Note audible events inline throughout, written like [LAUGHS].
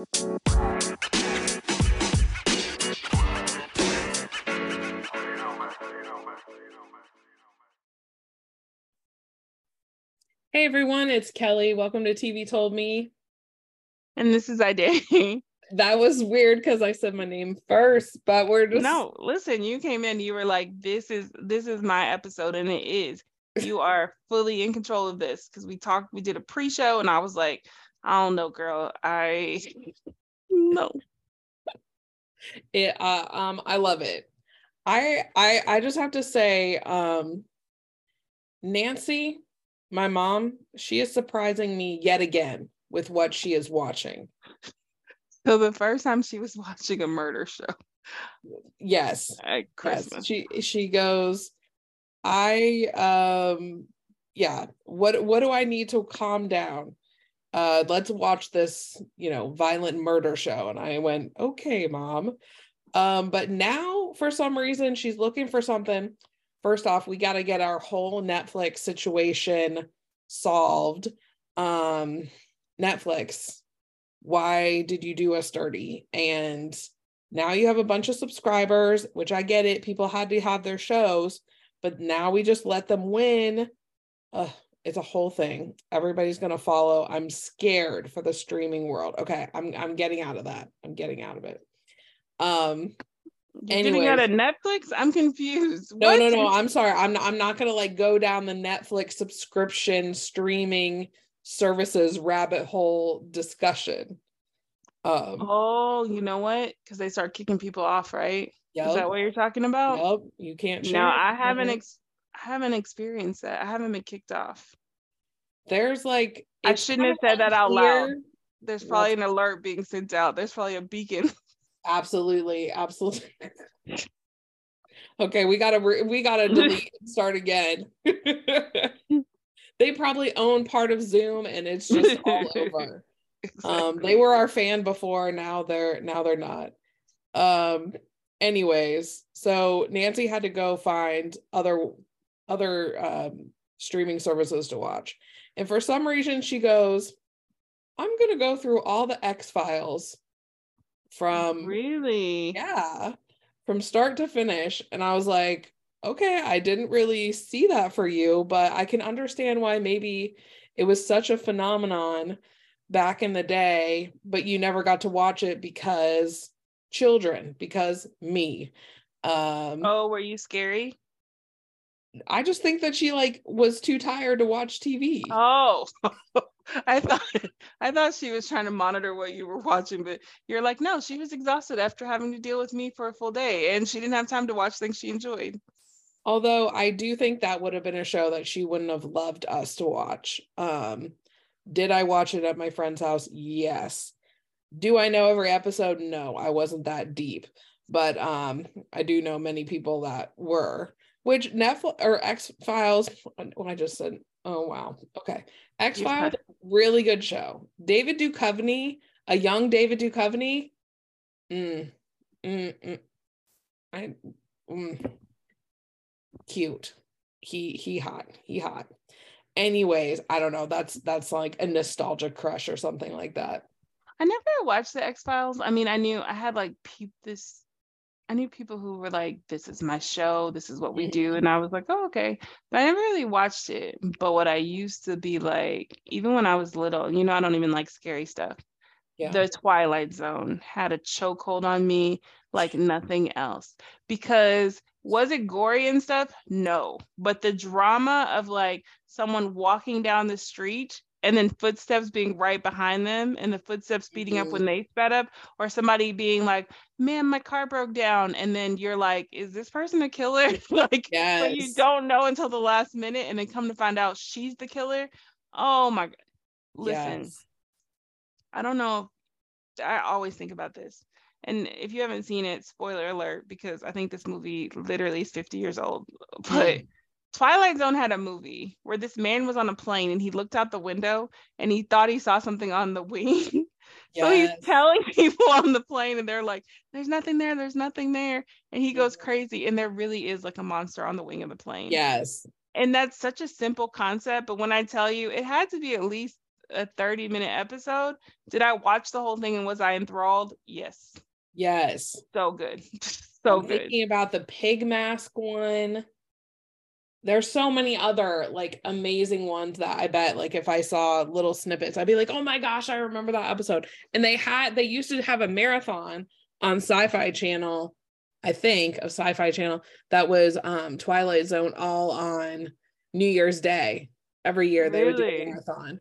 Hey everyone, it's Kelly. Welcome to TV Told Me. And this is Ade. [LAUGHS] That was weird because I said my name first, but we're just no. Listen, you came in. You were like, "This is this is my episode," and it is. You are fully in control of this because we talked. We did a pre-show, and I was like, "I don't know, girl. I [LAUGHS] no." It. Uh, um. I love it. I. I. I just have to say, um. Nancy, my mom, she is surprising me yet again with what she is watching. So the first time she was [LAUGHS] watching a murder show. Yes. At Christmas. Yes. She she goes, I um yeah, what what do I need to calm down? Uh let's watch this, you know, violent murder show. And I went, okay, mom. Um, but now for some reason she's looking for something. First off, we got to get our whole Netflix situation solved. Um, Netflix, why did you do us dirty? And now you have a bunch of subscribers, which I get it. People had to have their shows, but now we just let them win. Uh, it's a whole thing. Everybody's gonna follow. I'm scared for the streaming world. Okay, I'm I'm getting out of that. I'm getting out of it. Um You're getting out of Netflix? I'm confused. No, what? no, no. I'm sorry. I'm not, I'm not gonna like go down the Netflix subscription streaming services rabbit hole discussion. Um, oh, you know what? Because they start kicking people off, right? Yep. Is that what you're talking about? Yep. You can't. No, I haven't. Ex- I haven't experienced that. I haven't been kicked off. There's like I shouldn't have said that out loud. There's probably an alert being sent out. There's probably a beacon. [LAUGHS] Absolutely, absolutely. okay, we gotta re- we gotta [LAUGHS] delete and start again. [LAUGHS] they probably own part of Zoom and it's just all over. Exactly. Um, they were our fan before, now they're now they're not. Um, anyways, so Nancy had to go find other other um, streaming services to watch, and for some reason she goes, "I'm gonna go through all the X Files from really, yeah, from start to finish," and I was like, okay, I didn't really see that for you, but I can understand why maybe it was such a phenomenon back in the day, but you never got to watch it because children, because me. Um Oh, were you scary? I just think that she like was too tired to watch TV. Oh. [LAUGHS] I thought [LAUGHS] I thought she was trying to monitor what you were watching, but you're like, no, she was exhausted after having to deal with me for a full day and she didn't have time to watch things she enjoyed. Although I do think that would have been a show that she wouldn't have loved us to watch. Um, did I watch it at my friend's house? Yes. Do I know every episode? No, I wasn't that deep. But um, I do know many people that were. Which Netflix or X Files? Oh, I just said, oh wow, okay. X Files, really good show. David Duchovny, a young David Duchovny. Mm, mm, mm, I, mm, cute. He he hot. He hot. Anyways, I don't know. That's that's like a nostalgia crush or something like that. I never watched the X Files. I mean, I knew I had like pe- this. I knew people who were like, "This is my show. This is what we do," and I was like, "Oh, okay." But I never really watched it. But what I used to be like, even when I was little, you know, I don't even like scary stuff. Yeah. The Twilight Zone had a chokehold on me like nothing else because was it gory and stuff? No. But the drama of like someone walking down the street and then footsteps being right behind them and the footsteps speeding mm-hmm. up when they sped up, or somebody being like, man, my car broke down. And then you're like, is this person a killer? [LAUGHS] like, yes. but you don't know until the last minute and then come to find out she's the killer. Oh my God. Listen, yes. I don't know. I always think about this. And if you haven't seen it, spoiler alert, because I think this movie literally is 50 years old. [LAUGHS] But mm. Twilight Zone had a movie where this man was on a plane and he looked out the window and he thought he saw something on the [LAUGHS] wing. Yes. so he's telling [LAUGHS] people on the plane and they're like, there's nothing there, there's nothing there. And he goes crazy. And there really is like a monster on the wing of the plane. Yes. And that's such a simple concept. But when I tell you, it had to be at least a 30 minute episode. Did I watch the whole thing and was I enthralled? Yes. Yes. So good. [LAUGHS] so I'm good. Thinking about the pig mask one. There's so many other like amazing ones that I bet like if I saw little snippets, I'd be like, oh my gosh, I remember that episode. And they had they used to have a marathon on Sci-Fi Channel, I think, of Sci-Fi Channel that was um Twilight Zone all on New Year's Day. Every year they would do a marathon.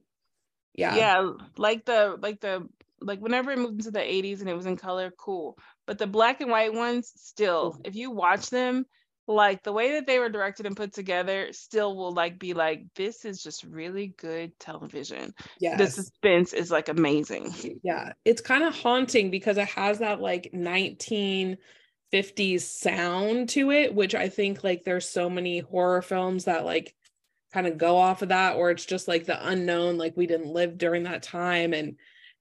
Yeah. yeah like the like the like whenever it moved into the 80s and it was in color cool but the black and white ones still Mhm. if you watch them like the way that they were directed and put together still will like be like this is just really good television yeah the suspense is like amazing Yeah, it's kind of haunting because it has that like 1950s sound to it, which I think like there's so many horror films that like kind of go off of that, or it's just like the unknown, like we didn't live during that time. And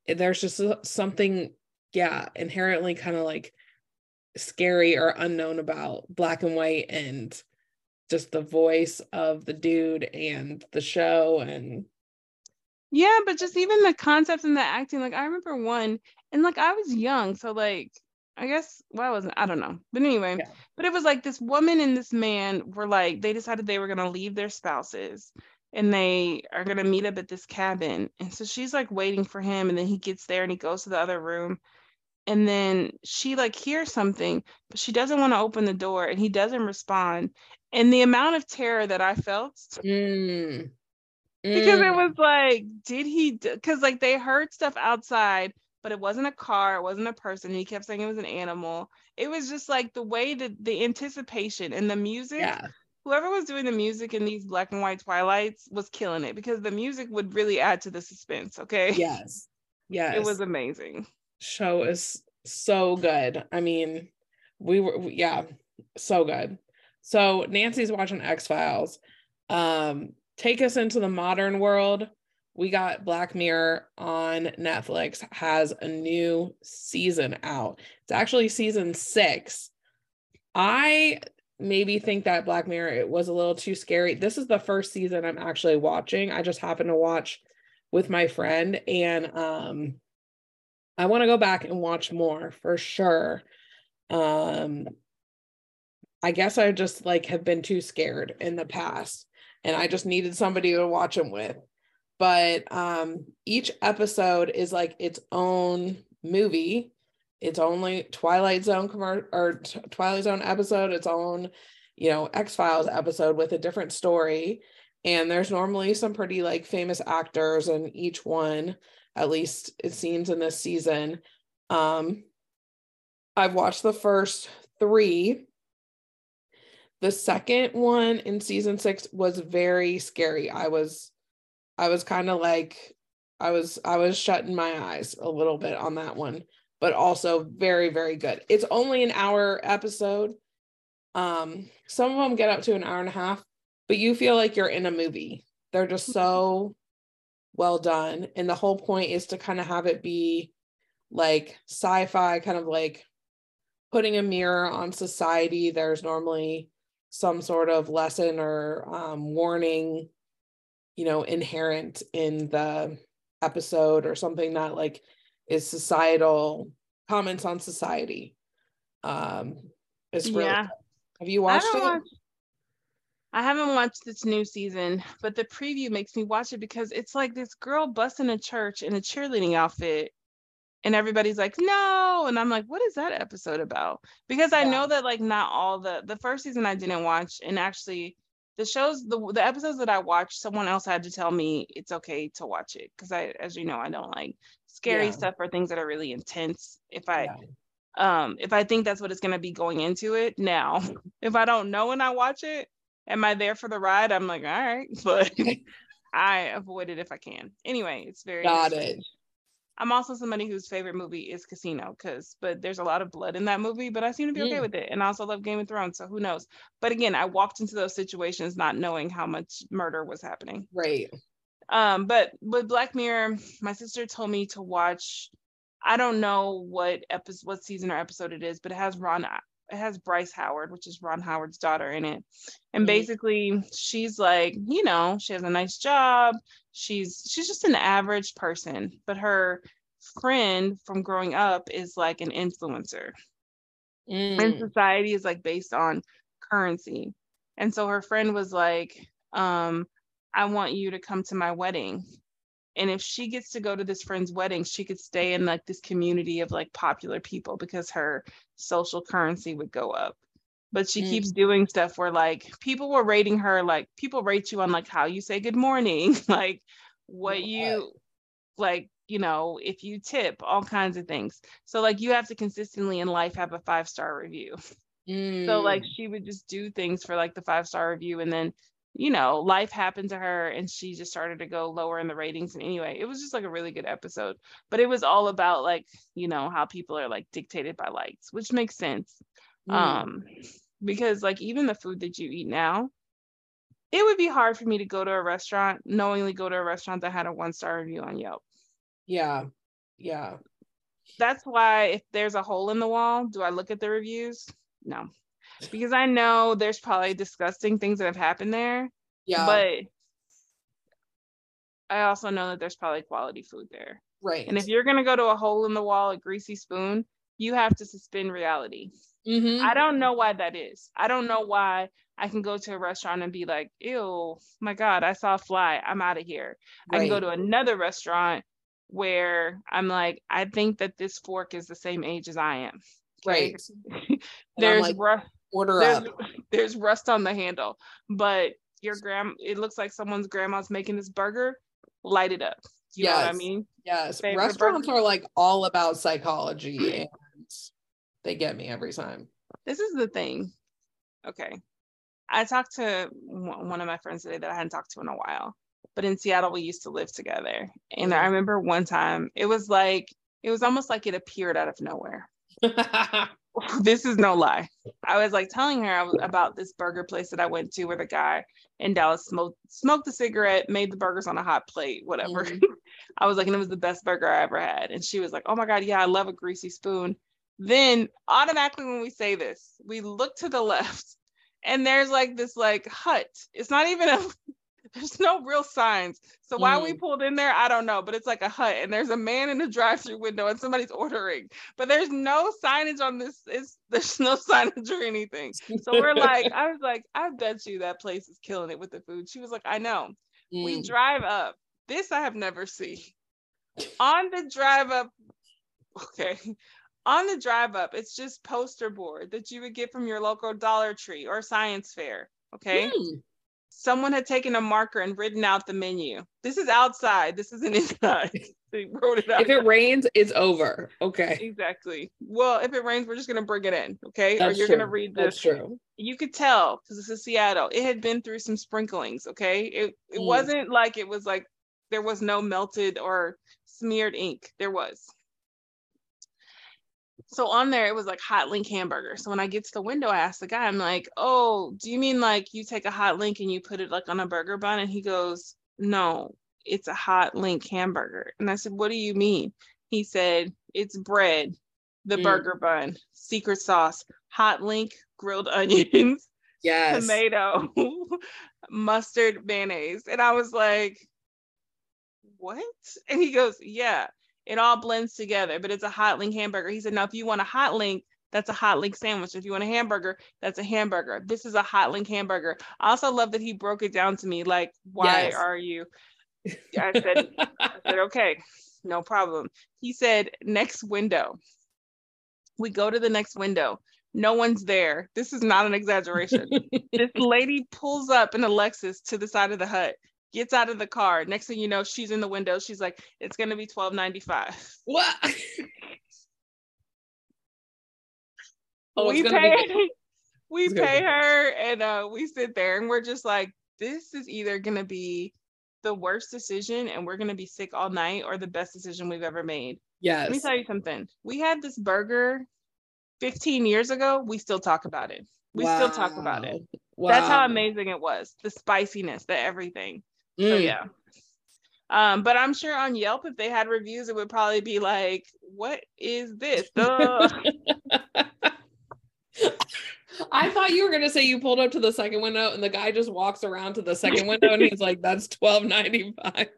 there's just uh, something, yeah, inherently kind of like scary or unknown about black and white and just the voice of the dude and the show and yeah but just even the concepts and the acting like i remember one and like i was young so like i guess why wasn't i don't know but anyway Yeah. but it was like this woman and this man were like they decided they were going to leave their spouses and they are going to meet up at this cabin and so she's like waiting for him and then he gets there and he goes to the other room and then she like hears something but she doesn't want to open the door and he doesn't respond and the amount of terror that i felt Mm. because it Mm. was like did he because like they heard stuff outside but it wasn't a car it wasn't a person he kept saying it was an animal it was just like the way that the anticipation and the music yeah. whoever was doing the music in these black and white twilights was killing it because the music would really add to the suspense okay Yes. [LAUGHS] Yes. it was amazing show is so good. I mean, we were we- yeah, so good. So Nancy's watching X-Files. Um take us into the modern world. We got Black Mirror on Netflix has a new season out. It's actually season 6. I maybe think that Black Mirror it was a little too scary. This is the first season I'm actually watching. I just happened to watch with my friend and um I want to go back and watch more for sure. Um I guess I just like have been too scared in the past and I just needed somebody to watch them with. But um each episode is like its own movie, its only Twilight Zone commer- or Twilight Zone episode, its own, you know, X-Files episode with a different story. And there's normally some pretty like famous actors in each one at least it seems in this season. Um, I've watched the first three. The second one in season six was very scary. I was, I was kind of like, I was, I was shutting my eyes a little bit on that one, but also very, very good. It's only an hour episode. Um, some of them get up to an hour and a half, but you feel like you're in a movie. They're just so well done. And the whole point is to kind of have it be like sci-fi, kind of like putting a mirror on society. There's normally some sort of lesson or um, warning, you know, inherent in the episode or something that like is societal comments on society. Um, it's really yeah. Have you watched it? watched I haven't watched this new season, but the preview makes me watch it because it's like this girl busting a church in a cheerleading outfit. And everybody's like, no. And I'm like, what is that episode about? Because I Yeah. know that like not all the the first season I didn't watch. And actually the shows, the the episodes that I watched, someone else had to tell me it's okay to watch it. Cause I, as you know, I don't like scary Yeah. stuff or things that are really intense. If I Yeah. um if i think that's what it's going to be going into it now [LAUGHS] if i don't know when i watch it am i there for the ride i'm like all right [LAUGHS] but i avoid it if i can anyway it's very Got it. i'm also somebody whose favorite movie is casino because but there's a lot of blood in that movie but i seem to be okay Mm. with it and i also love game of thrones so who knows but again i walked into those situations not knowing how much murder was happening Right. um, but with Black Mirror, my sister told me to watch. I don't know what episode, what season or episode it is, but it has Ron. It has Bryce Howard, which is Ron Howard's daughter, in it. And Mhm. basically, she's like, you know, she has a nice job. she's she's just an average person, but her friend from growing up is like an influencer. Mm. And society is like based on currency. And so her friend was like, um, I want you to come to my wedding. And if she gets to go to this friend's wedding, she could stay in like this community of like popular people because her social currency would go up. But she mm. keeps doing stuff where like people were rating her, like people rate you on like how you say good morning, [LAUGHS] like what you like, you know, if you tip, all kinds of things. So like you have to consistently in life have a five star review. Mm. [LAUGHS] So like mm. she would just do things for like the five star review and then you know, life happened to her and she just started to go lower in the ratings. And anyway, it was just like a really good episode. But it was all about like, you know, how people are like dictated by likes, which makes sense. Mm. Um, because like even the food that you eat now, it would be hard for me to go to a restaurant, knowingly go to a restaurant that had a one star review on Yelp. Yeah. Yeah. That's why if there's a hole in the wall, do I look at the reviews? No because I know there's probably disgusting things that have happened there. Yeah. But I also know that there's probably quality food there. Right. And if you're gonna go to a hole in the wall, a greasy spoon, you have to suspend reality. Mm-hmm. I don't know why that is. I don't know why I can go to a restaurant and be like, ew, my God, I saw a fly. I'm out of here. Right. I can go to another restaurant where I'm like, I think that this fork is the same age as I am. Right. [LAUGHS] there's like, order there's, up. [LAUGHS] There's rust on the handle, but your gram it looks like someone's grandma's making this burger. Light it up. You yes. know what I mean? Yes. Favorite Restaurants burger. are like all about psychology and they get me every time. This is the thing. Okay. I talked to one of my friends today that I hadn't talked to in a while. But in Seattle, we used to live together. And I mm-hmm. remember one time, it was like, it was almost like it appeared out of nowhere. [LAUGHS] [LAUGHS] this is no lie. I was like telling her about this burger place that I went to where the guy in Dallas smoked smoked a cigarette, made the burgers on a hot plate, whatever. Mm. [LAUGHS] I was like, and it was the best burger I ever had. And she was like, Oh my God, yeah, I love a greasy spoon. Then automatically when we say this, we look to the [LAUGHS] left and there's like this like hut. It's not even a [LAUGHS] there's no real signs. So why mm. we pulled in there, I don't know, but it's like a hut and there's a man in the drive-through window and somebody's ordering. But there's no signage on this. It's [LAUGHS] there's no signage or anything. So we're like, [LAUGHS] I was like, I bet you that place is killing it with the food. She was like, I know. Mm. We drive up. This I have never seen. on the drive up, okay. On the drive up, it's just poster board that you would get from your local Dollar Tree or science fair. Okay. Mm someone had taken a marker and written out the menu. This is outside. This isn't [LAUGHS] inside. they wrote it out. If it rains, it's over. Okay. Exactly. Well, if it rains, we're just gonna bring it in. Okay. That's or you're true. gonna read this. That's true. You could tell because this is Seattle. It had been through some sprinklings. Okay. It it mm. wasn't like it was like there was no melted or smeared ink. There was so on there it was like hot link hamburger. So when i get to the window i ask the guy i'm like oh do you mean like you take a hot link and you put it like on a burger bun? And he goes no it's a hot link hamburger. And i said what do you mean? He said it's bread the mm. burger bun secret sauce hot link grilled [LAUGHS] onions yes. tomato [LAUGHS] mustard mayonnaise. And i was like what? And he goes yeah it all blends together, but it's a hot link hamburger. He said, now if you want a hot link, that's a hot link sandwich. If you want a hamburger, that's a hamburger. This is a hot link hamburger. I also love that he broke it down to me like, why yes. are you? [LAUGHS] I said, I said, okay, no problem. He said, next window. We go to the next window. No one's there. This is not an exaggeration. [LAUGHS] this lady pulls up in a Lexus to the side of the hut gets out of the car. Next thing you know, she's in the window. She's like, it's gonna be twelve ninety five. What? [LAUGHS] oh, we [LAUGHS] pay be- we pay her and uh, we sit there and we're just like, this is either gonna be the worst decision and we're gonna be sick all night or the best decision we've ever made. Yes. Let me tell you something. We had this burger 15 years ago. We still talk about it. We wow. still talk about it. Wow. That's how amazing it was. The spiciness, the everything. Mm. So yeah. Um, but I'm sure on Yelp, if they had reviews, it would probably be like, "What is this?" [LAUGHS] I thought you were gonna say you pulled up to the second window and the guy just walks around to the second window and he's like, "That's twelve ninety five.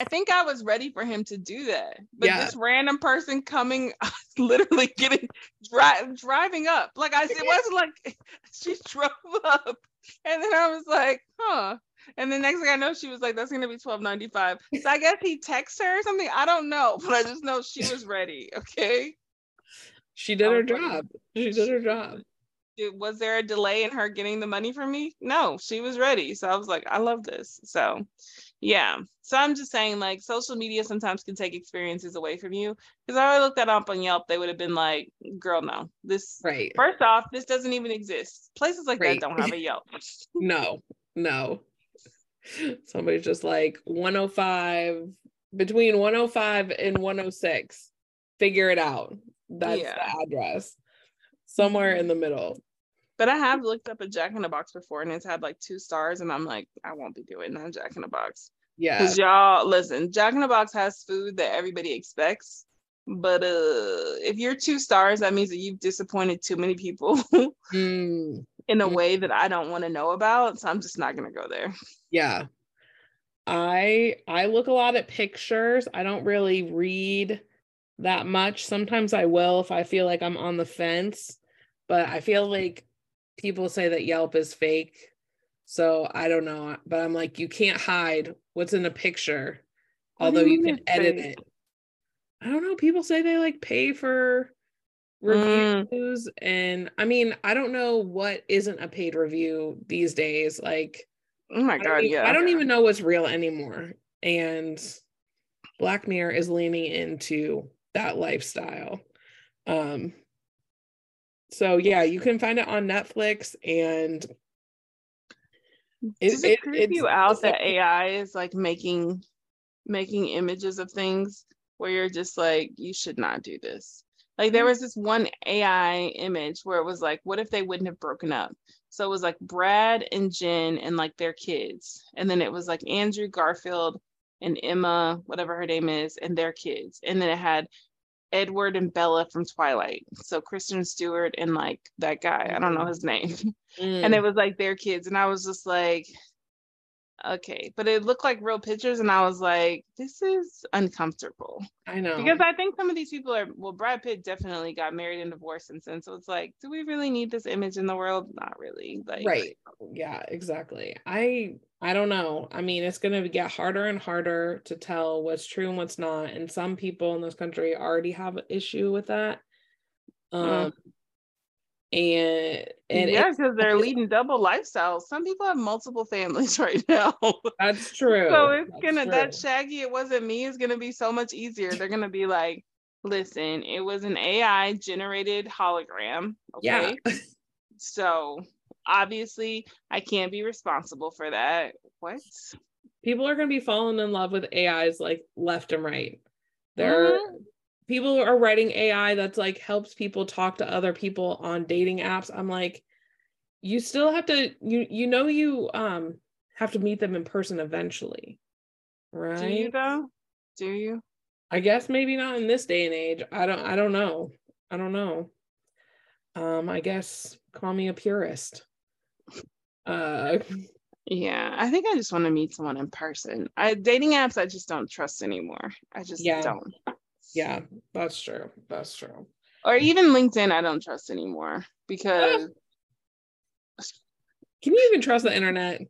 I think I was ready for him to do that. But Yeah. this random person coming, [LAUGHS] literally getting dri- driving up. Like I said, it wasn't like [LAUGHS] she drove up. And then I was like, huh. And the next thing I know, she was like, that's gonna be twelve ninety five. So I guess he texted her or something. I don't know, but I just know she was ready. Okay. She did her job. She did her job. Was there a delay in her getting the money from me? No, she was ready. So I was like, I love this. So yeah. So I'm just saying, like, social media sometimes can take experiences away from you. Because I looked that up on Yelp, they would have been like, girl, no. This Right. first off, this doesn't even exist. Places like Right. that don't have a Yelp. [LAUGHS] No, no. [LAUGHS] Somebody's just like 105 between 105 and 106. Figure it out. That's Yeah. the address. Somewhere in the middle. But I have looked up a Jack in the Box before and it's had like two stars, and I'm like, I won't be doing that Jack in the Box. Yeah. Because y'all listen, Jack in the Box has food that everybody expects. But uh if you're two stars, that means that you've disappointed too many people [LAUGHS] Mm, in a way that I don't want to know about. So I'm just not gonna go there. yeah. I I look a lot at pictures. I don't really read that much. Sometimes I will if I feel like I'm on the fence, but I feel like people say that Yelp is fake. So I don't know, but I'm like you can't hide what's in a picture. Although you you can edit fake? it. I don't know. People say they like pay for Mm. reviews, and I mean, I don't know what isn't a paid review these days. Like, Oh my I god, e- yeah. I don't even know what's real anymore. And Black Mirror is leaning into that lifestyle. Um, so yeah, you can find it on Netflix, and it, Does it, it- you out that [LAUGHS] AI is like making making images of things where you're just like, you should not do this. Like there Mm. was this one AI image where it was like, what if they wouldn't have broken up? So it was like Brad and Jen and like their kids. And then it was like Andrew Garfield and Emma, whatever her name is, and their kids. And then it had Edward and Bella from Twilight. So Kristen Stewart and like that guy, I don't know Mhm. his name [LAUGHS] Mm, and it was like their kids and i was just like okay but it looked like real pictures and i was like this is uncomfortable. I know. Because i think some of these people are well brad pitt definitely got married and divorced since then so it's like do we really need this image in the world? Not really like right. Yeah exactly. I i don't know. I mean it's going to get harder and harder to tell what's true and what's not and some people in this country already have an issue with that. Um and and yeah because they're leading double lifestyles. Some people have multiple families [LAUGHS] right now. That's true. so it's That's gonna that shaggy it wasn't me is gonna be so much easier. They're gonna be like listen it was an ai generated hologram yeah. okay? So obviously i can't be responsible for that. What? People are going to be falling in love with ais like left and right. They're Mhm. People are writing ai that's like helps people talk to other people on dating apps i'm like you still have to you you know you um have to meet them in person eventually right do you though? Do you? I guess maybe not in this day and age. I don't i don't know. I don't know. Um i guess call me a purist. Uh yeah i think i just want to meet someone in person. I dating apps i just don't trust anymore. I just Yeah. don't yeah that's true that's true or even linkedin i don't trust anymore because [SIGHS] can you even trust the internet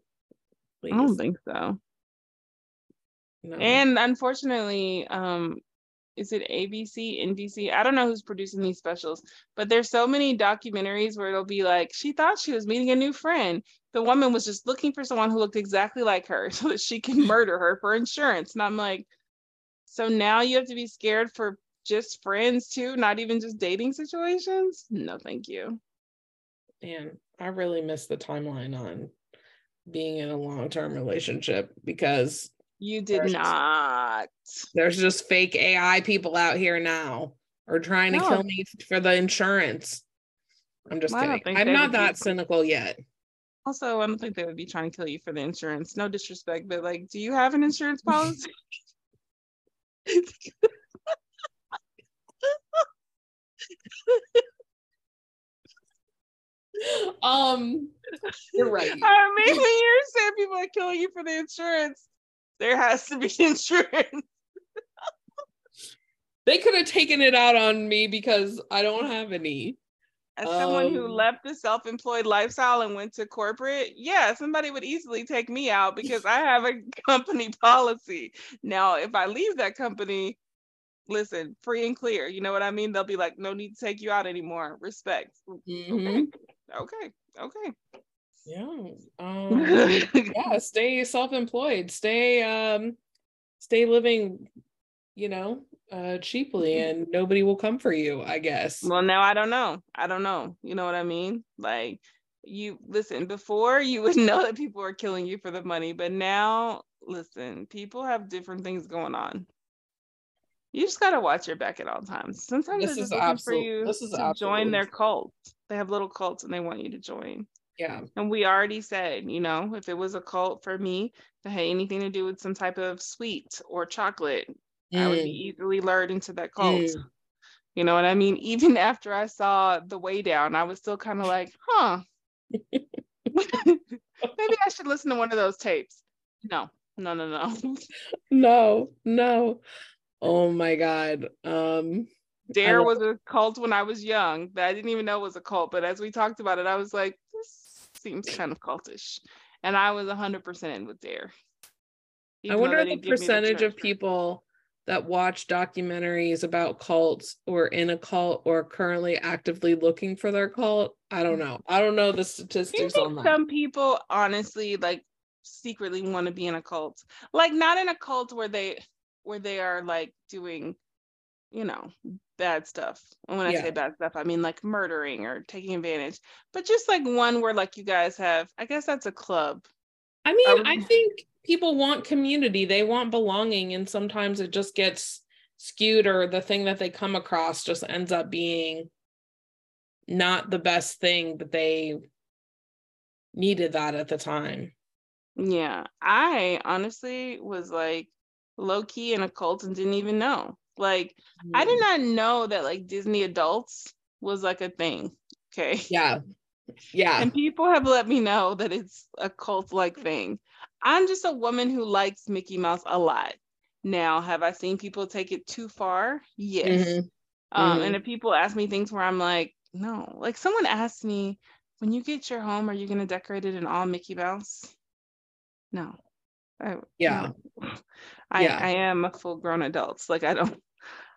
i don't think so No. And unfortunately, um, is it ABC, NBC? I don't know who's producing these specials, but there's so many documentaries where it'll be like, she thought she was meeting a new friend. The woman was just looking for someone who looked exactly like her [LAUGHS] so that she can murder her for insurance. And I'm like, so now you have to be scared for just friends too, not even just dating situations? No, thank you. Man, I really miss the timeline on being in a long-term relationship because You did There's- not. there's just fake AI people out here now or trying to kill me for the insurance. I'm just Well, kidding. I'm not would be- that cynical yet. Also, I don't think they would be trying to kill you for the insurance. No disrespect, but like, do you have an insurance [LAUGHS] policy? [LAUGHS] Um, you're right. I mean, when you're saying people are killing you for the insurance, There has to be [LAUGHS] insurance. they could have taken it out on me because I don't have any. As someone who Um, left the self-employed lifestyle and went to corporate, yeah, somebody would easily take me out because I have a [LAUGHS] company policy. Now, if I leave that company, listen, free and clear. You know what I mean? They'll be like, no need to take you out anymore. Respect. Mhm. Okay. Okay. Yeah. [LAUGHS] Um, yeah. Stay self-employed. Stay um, stay living, you know, uh, cheaply, and nobody will come for you. I guess. well, now I don't know. I don't know. You know what I mean? Like you listen, before you would [LAUGHS] know that people are killing you for the money, but now listen, people have different things going on. You just gotta watch your back at all times. Sometimes This is looking for you this is to join their cult. They have little cults and they want you to join. Yeah. And we already said, you know, if it was a cult for me that had anything to do with some type of sweet or chocolate, I would Mm, be easily lured into that cult. mm. You know what I mean? [LAUGHS] Even after I saw the way down, I was still kind of like, huh. [LAUGHS] Maybe I should listen to one of those tapes. No, no, no, no. [LAUGHS] No. No. Oh my God. Um. Dare was a cult when I was young that I didn't even know was a cult. But as we talked about it, I was like, this seems kind of cultish. And I was 100% in with Dare. I wonder the didn't give me percentage of people that watch documentaries about cults or in a cult or currently actively looking for their cult. I don't know. I don't know the statistics on that. some people honestly like secretly want to be in a cult? Like not in a cult where they where they are like doing, you know, bad stuff. And when I Yeah. say bad stuff, I mean like murdering or taking advantage. But just like one where like you guys have, I guess that's a club. I mean, would- I think people want community, they want belonging, and sometimes it just gets skewed, or the thing that they come across just ends up being not the best thing, but they needed that at the time. Yeah. I honestly was like low key in a cult and didn't even know. Like I did mm. not know that like Disney adults was like a thing. Okay. Yeah. [LAUGHS] Yeah. And people have let me know that it's a cult like thing. I'm just a woman who likes Mickey Mouse a lot. Now, have I seen people take it too far? Yes. Mhm. Um, Mhm. and if people ask me things where I'm like, no, like someone asked me, when you get your home, are you going to decorate it in all Mickey Mouse? No. I, Yeah. no. I, Yeah. I am a full grown adult. Like I don't.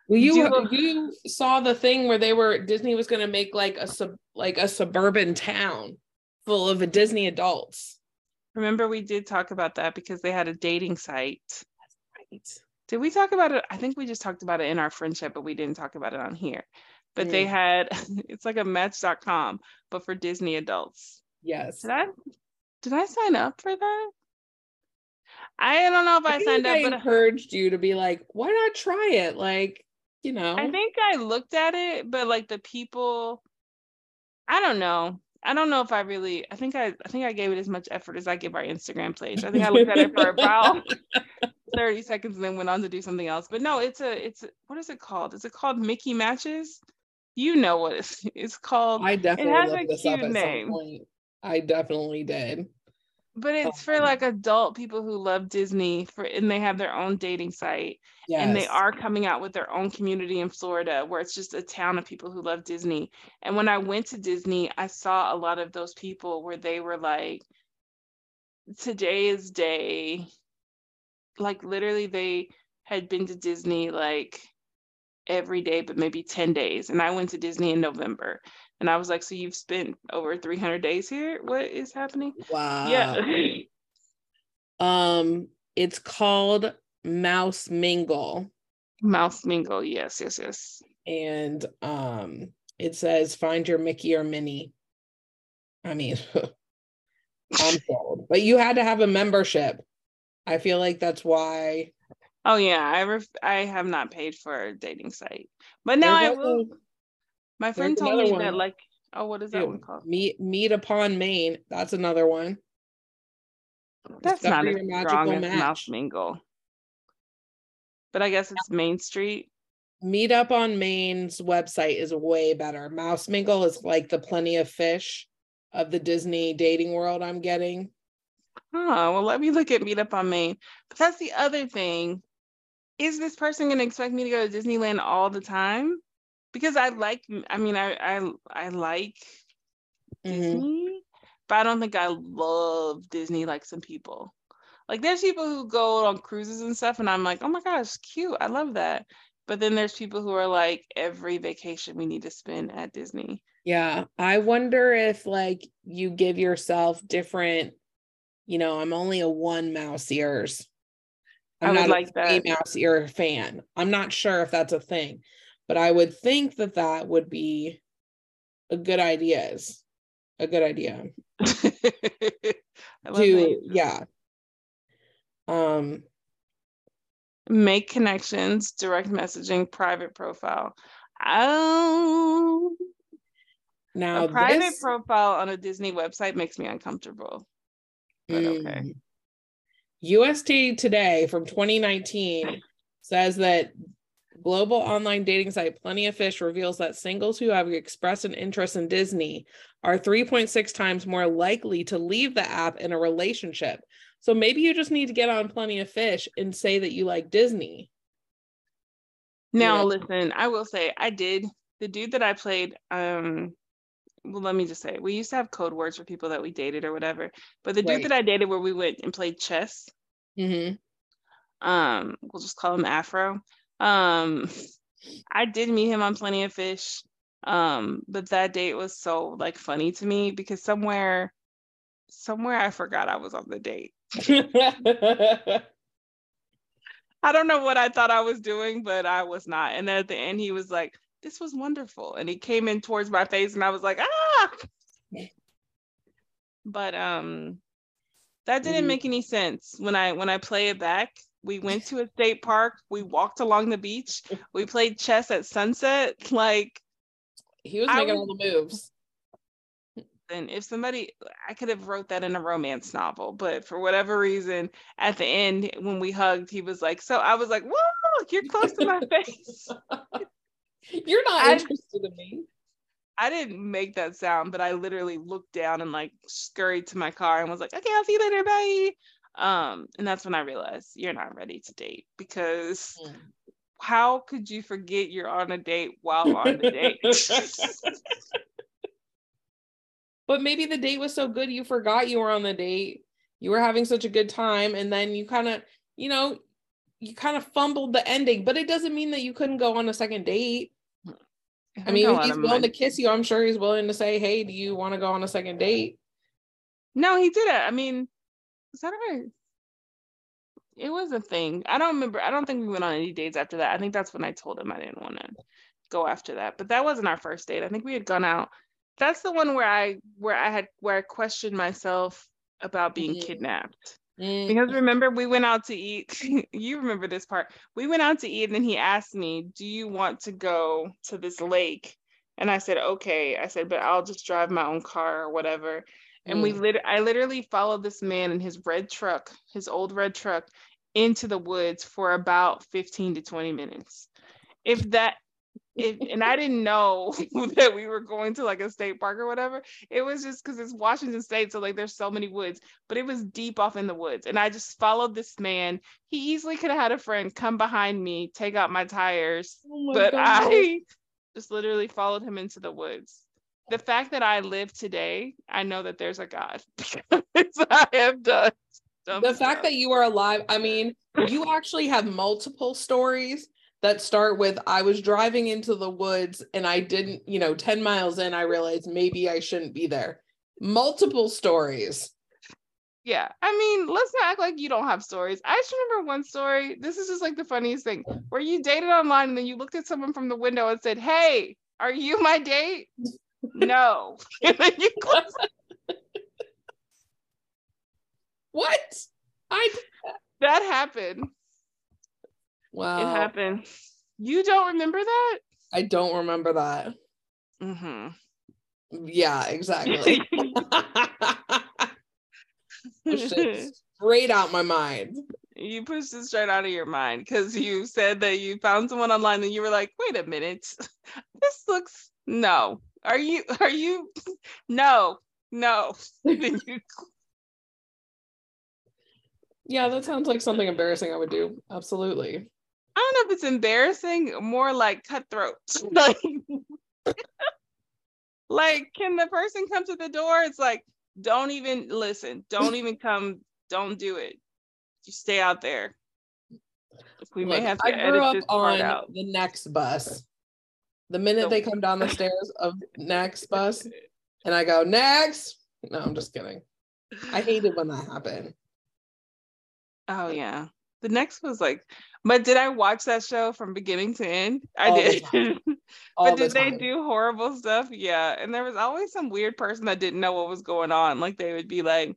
Well, you Do- you saw the thing where they were Disney was going to make like a sub like a suburban town full of Disney adults. Remember, we did talk about that because they had a dating site. That's Right. Did we talk about it? I think we just talked about it in our friendship, but we didn't talk about it on here. But they Mm. had [LAUGHS] it's like a match.com, but for Disney adults. Yes. Did I did I sign up for that? I don't know if I, I signed think I up, but encouraged you to be like, why not try it? Like, you know. I think I looked at it, but like the people, I don't know. I don't know if I really. I think I. I think I gave it as much effort as I give our Instagram page. I think I looked at it for about [LAUGHS] thirty seconds and then went on to do something else. But no, it's a. It's a, what is it called? Is it called Mickey Matches? You know what it's. It's called. I definitely has a looked this up cute name. I definitely did. But oh, it's for like adult people who love Disney for, and they have their own dating site. Yes. and they are coming out with their own community in Florida where it's just a town of people who love Disney. And when I went to Disney, I saw a lot of those people where they were like, today is day. Like literally, they had been to Disney like every day, but maybe 10 days. And I went to Disney in November. And I was like, so you've spent over 300 days here? What is happening? Wow. Yeah. [LAUGHS] Um, it's called Mouse Mingle. Mouse Mingle. Yes, yes, yes. and um it says find your mickey or minnie i mean [LAUGHS] i'm sold but you had to have a membership i feel like that's why Oh yeah, I ref- I have not paid for a dating site, but now I will. also- My friend there's told me another that like, oh, what is that too, one called? meet meet upon Main that's another one That's not a magical strong. Mouse Mingle. But I guess it's Main Street. meet up on Main's website is way better mouse mingle is like the plenty of fish of the disney dating world i'm getting Huh. Well, let me look at Meetup on Main. But that's the other thing. Is this person going to expect me to go to Disneyland all the time? Because I like, I mean, I I I like Mhm. Disney, but I don't think I love Disney like some people. Like there's people who go on cruises and stuff, and I'm like, oh my gosh, cute. I love that. But then there's people who are like, every vacation we need to spend at Disney. Yeah, I wonder if like you give yourself different, you know, I'm only a one mouse ears. I I'm would not like a mouse ear fan. I'm not sure if that's a thing, but I would think that that would be a good idea. Is a good idea [LAUGHS] I love to that. yeah. Um, Make connections, direct messaging, private profile. Oh, now a private this, profile on a Disney website makes me uncomfortable. but okay. USA Today from 2019 says that global online dating site Plenty of Fish reveals that singles who have expressed an interest in Disney are 3.6 times more likely to leave the app in a relationship. So maybe you just need to get on Plenty of Fish and say that you like Disney. Now, Yeah. listen, I will say I did the dude that I played. Um, well, let me just say we used to have code words for people that we dated or whatever. But the dude that I dated, where we went and played chess, Mm-hmm. um, we'll just call him Afro. Um, [LAUGHS] I did meet him on Plenty of Fish. Um, but that date was so like funny to me because somewhere, somewhere I forgot I was on the date. [LAUGHS] [LAUGHS] I don't know what I thought I was doing, but I was not. And then at the end, he was like, "This was wonderful," and he came in towards my face, and I was like, "Ah!" But um, that didn't Mhm. make any sense when I when I play it back. We went to a state park. We walked along the beach. We played chess at sunset. [LAUGHS] Like, he was making was- all the moves. and if somebody, I could have wrote that in a romance novel, but for whatever reason, at the end when we hugged, he was like, "So," I was like, "Whoa, you're close to my [LAUGHS] face." You're not I- interested in me. I didn't make that sound, but I literally looked down and like scurried to my car and was like, okay, I'll see you later, bye. Um, and that's when I realized you're not ready to date because Mm. how could you forget you're on a date while on the date? [LAUGHS] But maybe the date was so good you forgot you were on the date. You were having such a good time, and then you kind of, you know, you kind of fumbled the ending. But it doesn't mean that you couldn't go on a second date. I mean, if he's willing to kiss you, I'm sure he's willing to say, "Hey, do you want to go on a second date?" No, he did it. I mean, was that ever? It was a thing. I don't remember. I don't think we went on any dates after that. I think that's when I told him I didn't want to go after that. But that wasn't our first date. I think we had gone out. That's the one where I where I had where I questioned myself about being Mhm. kidnapped. Mm, Because remember, we went out to eat. [LAUGHS] you remember this part. We went out to eat, and then he asked me, Do you want to go to this lake? And I said, Okay. I said, But I'll just drive my own car or whatever. And we Mm. lit I literally followed this man in his red truck, his old red truck, into the woods for about 15 to 20 minutes. If that if and I didn't know [LAUGHS] that we were going to like a state park or whatever. It was just because it's Washington State, so like there's so many woods, but it was deep off in the woods. And I just followed this man. He easily could have had a friend come behind me, take out my tires, Oh my but. I [LAUGHS] just literally followed him into the woods. The fact that I live today, I know that there's a God [LAUGHS] because I have done. the fact stuff. that you are alive i mean you actually have multiple stories that start with i was driving into the woods and i didn't you know 10 miles in i realized maybe i shouldn't be there multiple stories Yeah, I mean, let's not act like you don't have stories. I just remember one story. This is just like the funniest thing where you dated online and then you looked at someone from the window and said, Hey, are you my date? no. [LAUGHS] and then you closed [LAUGHS] what i that happened. Wow It happened. You don't remember that? i don't remember that Mm-hmm. yeah exactly [LAUGHS] Pushed it straight out my mind you pushed it straight out of your mind because you said that you found someone online and you were like, wait a minute, [LAUGHS] this looks no. Are you are you [LAUGHS] no, no. Yeah, that sounds like something embarrassing I would do. Absolutely. I don't know if it's embarrassing, more like cutthroat. [LAUGHS] like, like, can the person come to the door? It's like, don't even listen, don't even come, don't do it. You stay out there. We Look, may have to I grew up on out. the next bus. The minute so- they come down the [LAUGHS] stairs of next bus, and I go, next. No, I'm just kidding. I hated when that happened. Oh yeah. The next was like, but did I watch that show from beginning to end? I All did. [LAUGHS] but did the they do horrible stuff? Yeah. And there was always some weird person that didn't know what was going on. Like they would be like,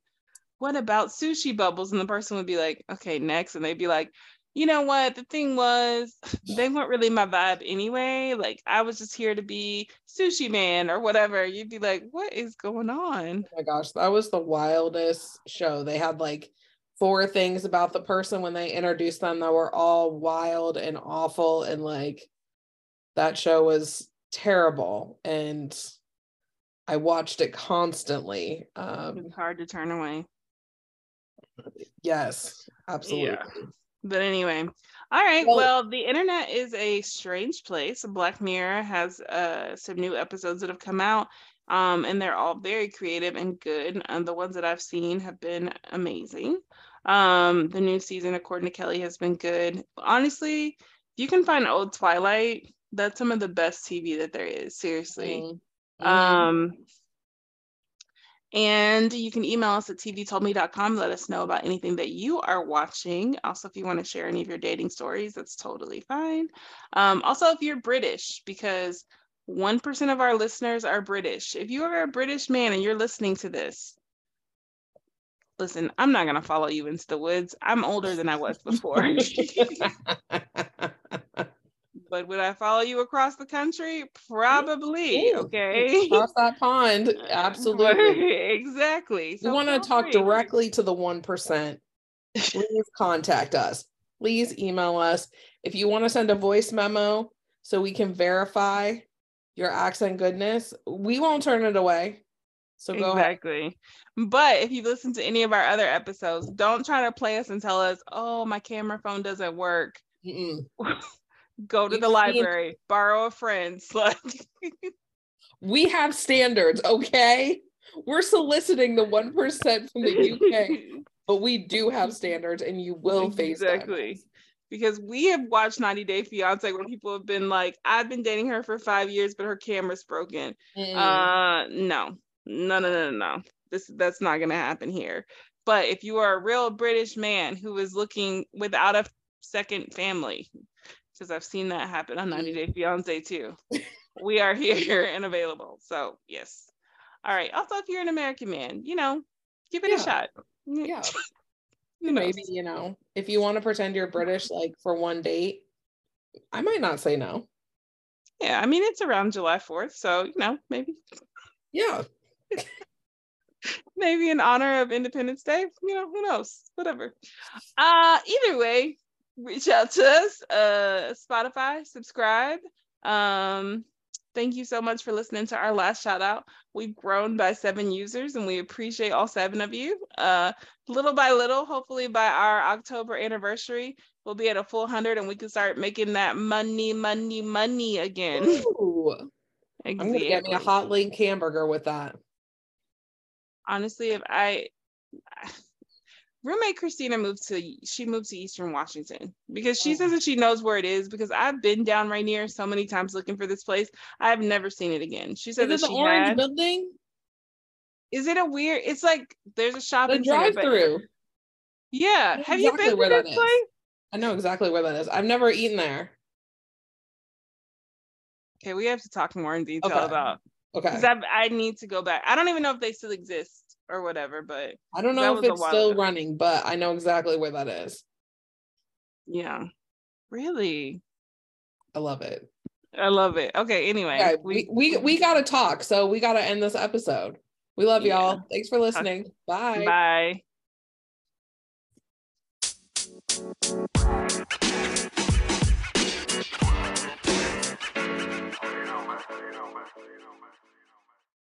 what about sushi bubbles? And the person would be like, okay, next. And they'd be like, you know what? The thing was, [SIGHS] they weren't really my vibe anyway. Like I was just here to be sushi man or whatever. You'd be like, what is going on? Oh my gosh, that was the wildest show. They had like four things about the person when they introduced them that were all wild and awful and like that show was terrible and I watched it constantly. Um, it's hard to turn away. Yes, absolutely. Yeah. But anyway, all right. Well, well, the internet is a strange place. Black Mirror has uh, some new episodes that have come out, um, and they're all very creative and good. And the ones that I've seen have been amazing. Um, the new season, according to Kelly, has been good. Honestly, if you can find old Twilight, that's some of the best TV that there is. Seriously. Mm-hmm. Um, and you can email us at tvtoldme.com. Let us know about anything that you are watching. Also, if you want to share any of your dating stories, that's totally fine. Um, also, if you're British, because 1% of our listeners are British. If you are a British man and you're listening to this, listen, I'm not going to follow you into the woods. I'm older than I was before. [LAUGHS] but would I follow you across the country? Mm-hmm. Probably. Ooh, okay. Across that pond. [LAUGHS] Absolutely. exactly. So we want to talk free. directly to the 1%. Please contact us. Please email us. If you want to send a voice memo so we can verify your accent goodness, we won't turn it away. So go exactly. Ahead. But if you've listened to any of our other episodes, don't try to play us and tell us, "Oh, my camera phone doesn't work." [LAUGHS] go to the library, borrow a friend's. [LAUGHS] Like we have standards, okay? We're soliciting the one percent from the UK, [LAUGHS] but we do have standards, and you will face exactly. Them. Because we have watched 90 Day Fiance where people have been like, I've been dating her for five years, but her camera's broken. Mm. Uh no, no, no, no, no. This that's not gonna happen here. But if you are a real British man who is looking without a second family, because I've seen that happen on 90 mm. Day Fiance too. [LAUGHS] we are here and available. So yes. All right. Also, if you're an American man, you know, give it yeah. a shot. [LAUGHS] Yeah. Maybe, you know, if you want to pretend you're British like for one date, I might not say no. Yeah, I mean it's around July 4th, so you know, maybe. Yeah. [LAUGHS] maybe in honor of Independence Day. You know, who knows? Whatever. Uh either way, reach out to us. Uh Spotify, subscribe. Um thank you so much for listening to our last shout out. We've grown by seven users and we appreciate all seven of you. Uh little by little, hopefully by our October anniversary, we'll be at a full hundred and we can start making that money, money, money again. Ooh. Exactly. [LAUGHS] I'm gonna get me a hot link hamburger with that honestly, if I [SIGHS] roommate Christina moved to she moved to Eastern Washington because she oh. says that she knows where it is because I've been down Rainier so many times looking for this place. I've never seen it again. She said is that the orange had, building. Is it a weird? It's like there's a shopping drive through. Yeah, have exactly you been to this place? I know exactly where that is. I've never eaten there. Okay, we have to talk more in detail okay. about Okay. Because I, I need to go back. I don't even know if they still exist or whatever, but I don't know if it's still ago. running, but I know exactly where that is. Yeah. Really? I love it. I love it. Okay, anyway. Okay, we, we we gotta talk. So we gotta end this episode. We love yeah. y'all. Thanks for listening. Bye. Bye.